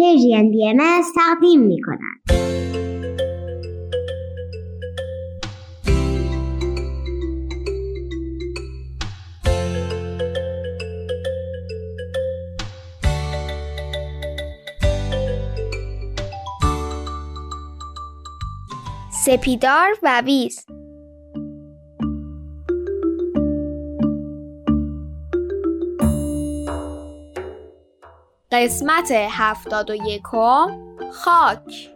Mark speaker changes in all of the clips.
Speaker 1: پیجین بی تقدیم می کنند.
Speaker 2: سپیدار و ویز قسمت هفتاد و یکم خاک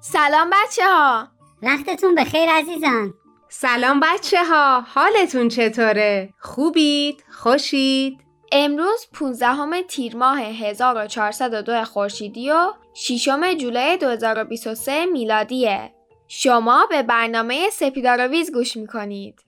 Speaker 2: سلام بچه ها
Speaker 1: وقتتون بخیر عزیزان
Speaker 3: سلام بچه ها حالتون چطوره؟ خوبید؟ خوشید؟
Speaker 2: امروز 15 تیر ماه 1402 خورشیدی و 6 جولای 2023 میلادیه. شما به برنامه سپیدارویز گوش می‌کنید.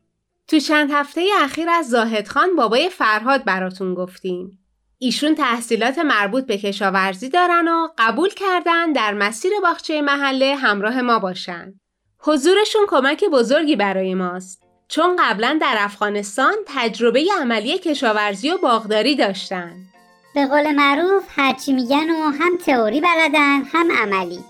Speaker 3: تو چند هفته اخیر از زاهد خان بابای فرهاد براتون گفتیم. ایشون تحصیلات مربوط به کشاورزی دارن و قبول کردن در مسیر باغچه محله همراه ما باشن. حضورشون کمک بزرگی برای ماست. چون قبلا در افغانستان تجربه عملی کشاورزی و باغداری داشتن.
Speaker 1: به قول معروف هرچی میگن و هم تئوری بلدن هم عملی.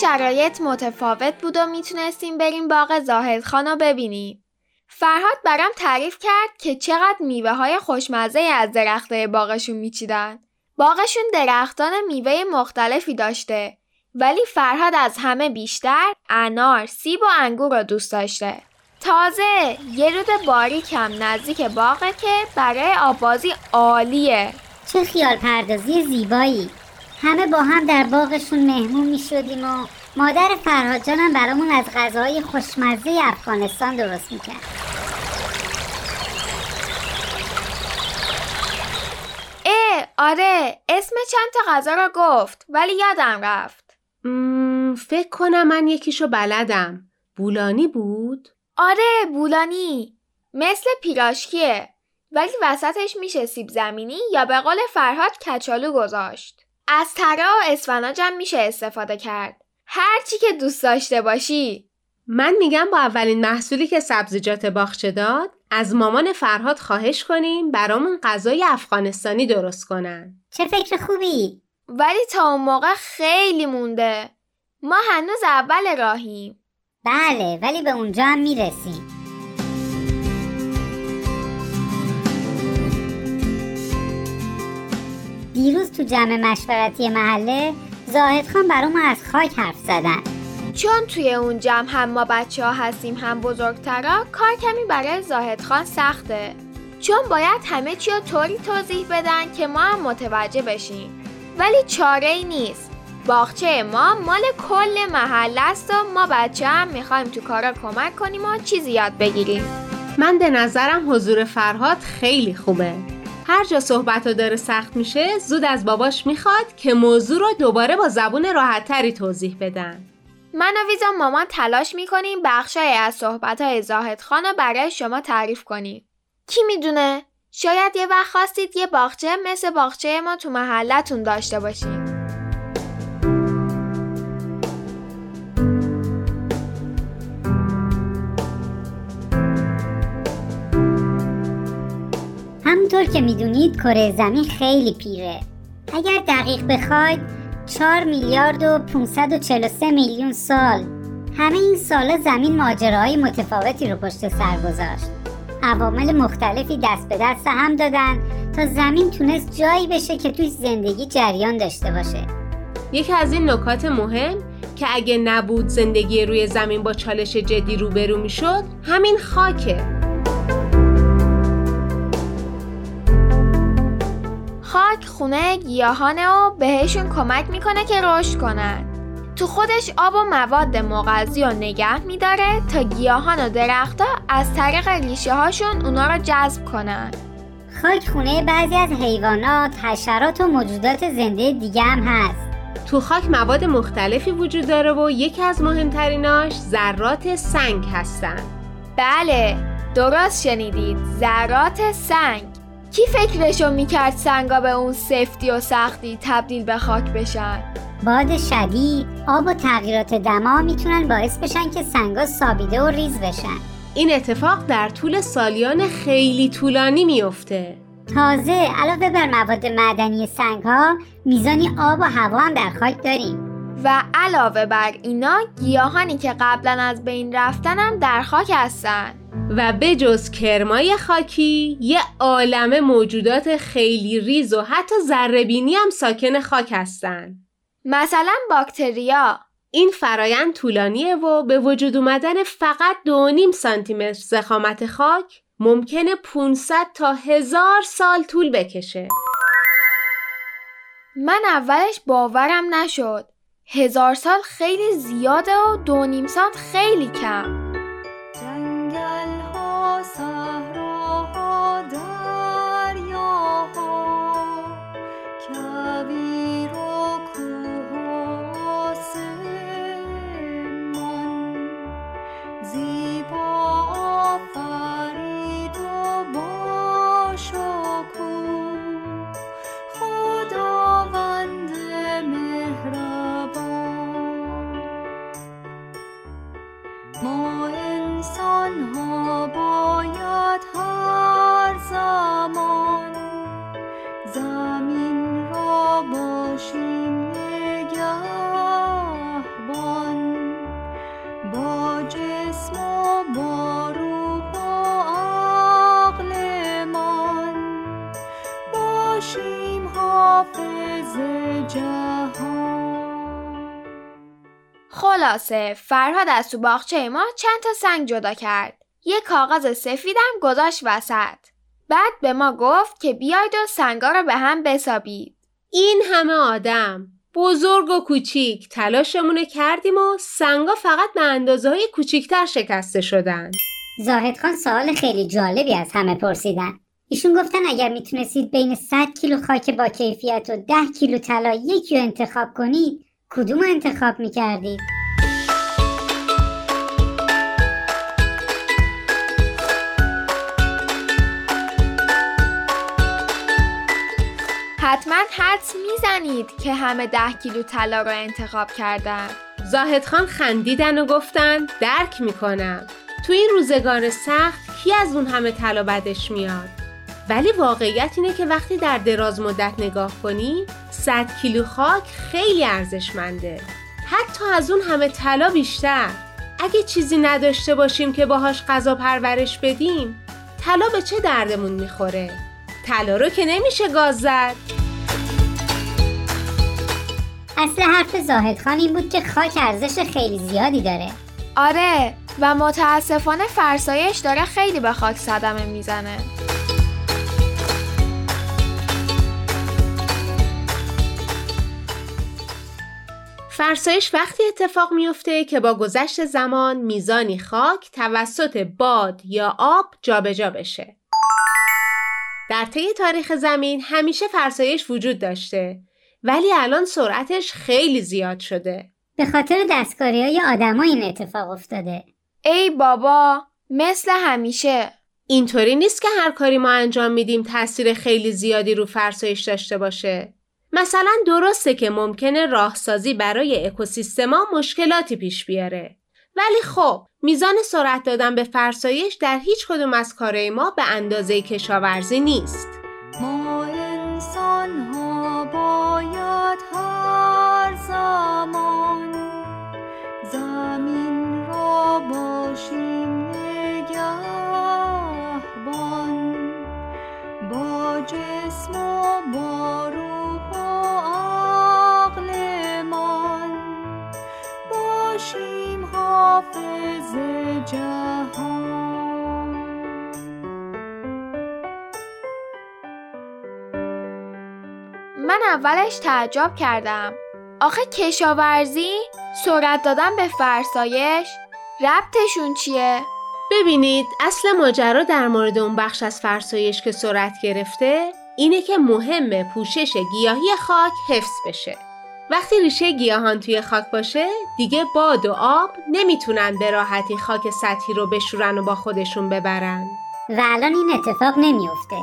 Speaker 2: شرایط متفاوت بود و می‌تونستیم بریم باغ زاهد خان رو ببینیم. فرهاد برام تعریف کرد که چقدر میوه های خوشمزه از درخته باغشون میچیدن. باغشون درختان میوه مختلفی داشته ولی فرهاد از همه بیشتر انار، سیب و انگور رو دوست داشته. تازه یه رود باریکم نزدیک باغه که برای آبازی عالیه.
Speaker 1: چه خیال پردازی زیبایی همه با هم در باغشون مهمون می شدیم و مادر فرهاد جانم برامون از غذاهای خوشمزه افغانستان درست می‌کرد.
Speaker 2: اه آره اسم چند تا غذا را گفت ولی یادم رفت.
Speaker 3: فکر کنم من یکیشو بلدم. بولانی بود؟
Speaker 2: آره بولانی. مثل پیراشکیه. ولی وسطش میشه سیب زمینی یا به قول فرهاد کچالو گذاشت. از تره و اسفناجم میشه استفاده کرد. هر چی که دوست داشته باشی.
Speaker 3: من میگم با اولین محصولی که سبزیجات باغچه داد از مامان فرهاد خواهش کنیم برامون غذای افغانستانی درست کنن.
Speaker 1: چه فکر خوبی؟
Speaker 2: ولی تا اون موقع خیلی مونده. ما هنوز اول راهیم.
Speaker 1: بله ولی به اونجا هم می‌رسیم. دیروز تو جمع مشورتی محله زاهد خان برام از خاک حرف زدن.
Speaker 2: چون توی اون جمع هم ما بچه ها هستیم هم بزرگترا کار کمی برای زاهد خان سخته. چون باید همه چی رو طوری توضیح بدن که ما هم متوجه بشیم. ولی چاره ای نیست. باغچه ما مال کل محله است و ما بچه هم می‌خوایم تو کارا کمک کنیم و چیزی یاد بگیریم.
Speaker 3: من به نظرم حضور فرهاد خیلی خوبه. هر جا صحبت رو داره سخت میشه زود از باباش می‌خواد که موضوع رو دوباره با زبون راحتتری توضیح بدن.
Speaker 2: من و ویزا مامان تلاش می‌کنیم بخشای از صحبت های زاهد خان رو برای شما تعریف کنیم. کی می‌دونه؟ شاید یه وقت خواستید یه باغچه مثل باغچه ما تو محلتون داشته باشیم.
Speaker 1: همونطور که می‌دونید کره زمین خیلی پیره. اگر دقیق بخواید 4 میلیارد و 543 میلیون سال. همه این سالا زمین ماجراهای متفاوتی رو پشت سر گذاشت. عوامل مختلفی دست به دست هم دادن تا زمین تونست جایی بشه که توی زندگی جریان داشته باشه.
Speaker 3: یکی از این نکات مهم که اگه نبود زندگی روی زمین با چالش جدی روبرو می‌شد همین خاکه.
Speaker 2: خاک خونه گیاهانه و بهشون کمک می‌کنه که رشد کنن. تو خودش آب و مواد مغذی رو نگه میداره تا گیاهان و درختها از طریق ریشه هاشون اونا رو جذب کنن.
Speaker 1: خاک خونه بعضی از حیوانات، حشرات و موجودات زنده دیگه هم هست.
Speaker 3: تو خاک مواد مختلفی وجود داره و یکی از مهمتریناش ذرات سنگ هستن.
Speaker 2: بله درست شنیدید. ذرات سنگ. کی فکرشو می‌کرد سنگا به اون سفتی و سختی تبدیل به خاک بشن؟
Speaker 1: باد شدید، آب و تغییرات دما می‌تونن باعث بشن که سنگا سابیده و ریز بشن.
Speaker 3: این اتفاق در طول سالیان خیلی طولانی میفته
Speaker 1: تازه علاوه بر مواد معدنی سنگ ها میزانی آب و هوا هم در خاک داریم.
Speaker 2: و علاوه بر اینا گیاهانی که قبلا از بین رفتن هم در خاک هستن.
Speaker 3: و بجز کرمای خاکی یه عالمه موجودات خیلی ریز و حتی ذرهبینی هم ساکن خاک هستن.
Speaker 2: مثلا باکتریا.
Speaker 3: این فرایند طولانیه و به وجود اومدن فقط دو نیم سانتی متر زخامت خاک ممکنه 500 تا هزار سال طول بکشه.
Speaker 2: من اولش باورم نشد. هزار سال خیلی زیاده و دو نیم سانت خیلی کم. خلاصه. فرهاد از تو باغچه ما چند تا سنگ جدا کرد. یه کاغذ سفیدم گذاشت وسط. بعد به ما گفت که بیاید و سنگا رو به هم بسابید.
Speaker 3: این همه آدم بزرگ و کوچیک تلاشمونه کردیم و سنگا فقط به اندازه های کوچیکتر شکسته شدن.
Speaker 1: زاهد خان سوال خیلی جالبی از همه پرسیدن. ایشون گفتن اگر می‌تونستید بین 100 کیلو خاک با کیفیت و 10 کیلو طلا یکی رو انتخاب کنید کدوم رو انتخاب می‌کردید؟
Speaker 2: حتما حدس می‌زنید که همه ده کیلو طلا رو انتخاب کردن.
Speaker 3: زاهد خان خندیدن و گفتن درک می‌کنم. تو این روزگار سخت کی از اون همه طلا بدش میاد؟ ولی واقعیت اینه که وقتی در دراز مدت نگاه کنی 100 کیلو خاک خیلی ارزشمنده. حتی از اون همه طلا بیشتر. اگه چیزی نداشته باشیم که باهاش غذا پرورش بدیم طلا به چه دردمون می‌خوره؟ طلا رو که نمیشه گاز زد.
Speaker 1: اصل حرف زاهد خان این بود که خاک ارزش خیلی زیادی داره.
Speaker 2: آره و متاسفانه فرسایش داره خیلی به خاک صدمه می‌زنه.
Speaker 3: فرسایش وقتی اتفاق میفته که با گذشت زمان میزانی خاک توسط باد یا آب جابجا بشه. در طی تاریخ زمین همیشه فرسایش وجود داشته ولی الان سرعتش خیلی زیاد شده.
Speaker 1: به خاطر دستکاری های آدم این اتفاق افتاده
Speaker 2: ای بابا مثل همیشه
Speaker 3: اینطوری نیست که هر کاری ما انجام میدیم تاثیر خیلی زیادی رو فرسایش داشته باشه. مثلا درسته که ممکنه راهسازی برای اکوسیستما مشکلاتی پیش بیاره. ولی خب میزان سرعت دادن به فرسایش در هیچ کدوم از کارهای ما به اندازه کشاورزی نیست.
Speaker 4: ما انسان ها باید هر زمان زمین را باشیم جهان.
Speaker 2: من اولش تعجب کردم. آخه کشاورزی؟ سرعت دادن به فرسایش؟ ربطشون چیه؟
Speaker 3: ببینید اصل ماجرا در مورد اون بخش از فرسایش که سرعت گرفته اینه که مهمه پوشش گیاهی خاک حفظ بشه. وقتی ریشه گیاهان توی خاک باشه دیگه باد و آب نمی‌تونن به راحتی خاک سطحی رو بشورن و با خودشون ببرن.
Speaker 1: و الان این اتفاق نمیافته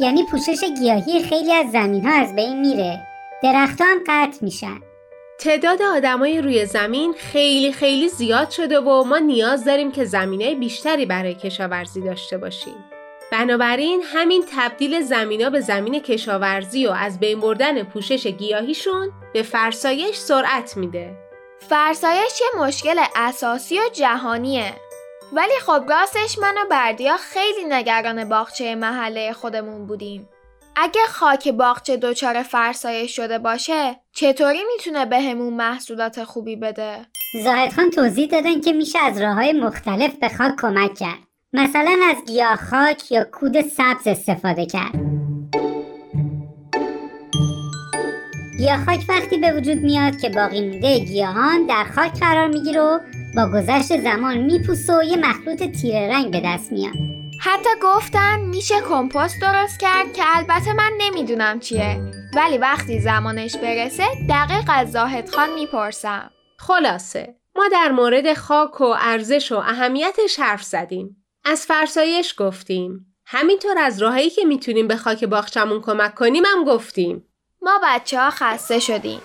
Speaker 1: یعنی پوشش گیاهی خیلی از زمین ها از بین میره درختها هم قطع میشن
Speaker 3: تعداد آدمای روی زمین خیلی خیلی زیاد شده و ما نیاز داریم که زمینه بیشتری برای کشاورزی داشته باشیم. بنابراین همین تبدیل زمینا به زمین کشاورزی و از بین بردن پوشش گیاهیشون به فرسایش سرعت میده.
Speaker 2: فرسایش یه مشکل اساسی و جهانیه. ولی خب راستش من و بردیا خیلی نگران باغچه محله خودمون بودیم. اگه خاک باغچه دچار فرسایش شده باشه چطوری می‌تونه بهمون محصولات خوبی بده؟
Speaker 1: زاهد خان توضیح دادن که میشه از راه های مختلف به خاک کمک کرد. مثلا از گیاه خاک یا کود سبز استفاده کرد. گیاه خاک وقتی به وجود میاد که باقی مونده گیاهان در خاک قرار می‌گیره و با گذشت زمان میپوسه و یه مخلوط تیره رنگ به دست میاد.
Speaker 2: حتی گفتن میشه کمپوست درست کرد که البته من نمی‌دونم چیه. ولی وقتی زمانش برسه دقیق از زاهد خان می‌پرسم.
Speaker 3: خلاصه ما در مورد خاک و ارزش و اهمیتش حرف زدیم. از فرسایش گفتیم. همینطور از راهایی که می‌تونیم به خاک باغچمون کمک کنیم هم گفتیم.
Speaker 2: ما بچه ها خسته شدیم.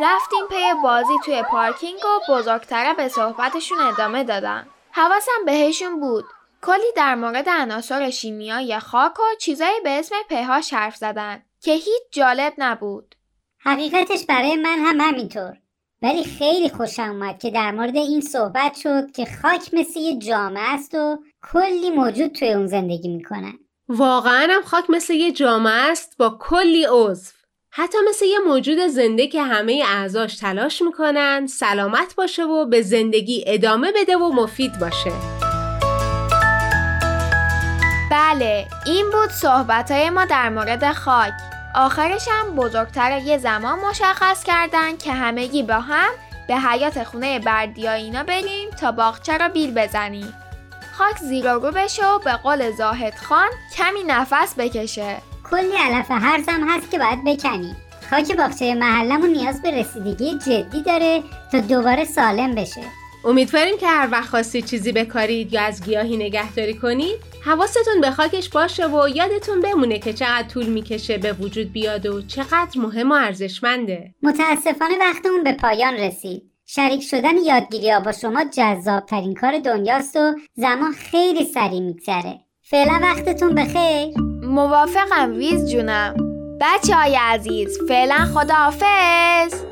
Speaker 2: رفتیم پی بازی توی پارکینگ و بزرگتره به صحبتشون ادامه دادن. حواسم بهشون بود. کلی در مورد عناصر شیمیایی خاک و چیزایی به اسم پهاش حرف زدن که هیچ جالب نبود.
Speaker 1: حقیقتش برای من هم همینطور. ولی خیلی خوشم اومد که در مورد این صحبت شد که خاک مثل یه جامعه است و کلی موجود توی اون زندگی می‌کنن
Speaker 3: واقعا هم خاک مثل یه جامعه است با کلی عضو. حتی مثل یه موجود زنده که همه اعضاش تلاش می‌کنن سلامت باشه و به زندگی ادامه بده و مفید باشه.
Speaker 2: بله این بود صحبت های ما در مورد خاک آخرش هم بزرگتر یه زمان مشخص کردن که همگی با هم به حیات خونه بردیا اینا بریم تا باغچه را بیل بزنیم. خاک زیر و رو بشه و به قول زاهد خان کمی نفس بکشه.
Speaker 1: کلی علف هرز هم هست که باید بکنیم. خاک باغچه محلمون نیاز به رسیدگی جدی داره تا دوباره سالم بشه.
Speaker 3: امیدواریم که هر وقت خواستید چیزی بکارید یا از گیاهی نگهداری کنید حواستون به خاکش باشه و یادتون بمونه که چقدر طول می‌کشه به وجود بیاد و چقدر مهم و ارزشمنده.
Speaker 1: متاسفانه وقتمون به پایان رسید. شریک شدن یادگیری ها با شما جذاب ترین کار دنیاست و زمان خیلی سریع میگذره. فعلا وقتتون بخیر
Speaker 2: موافقم ویز جونم. بچه های عزیز فعلا خداحافظ.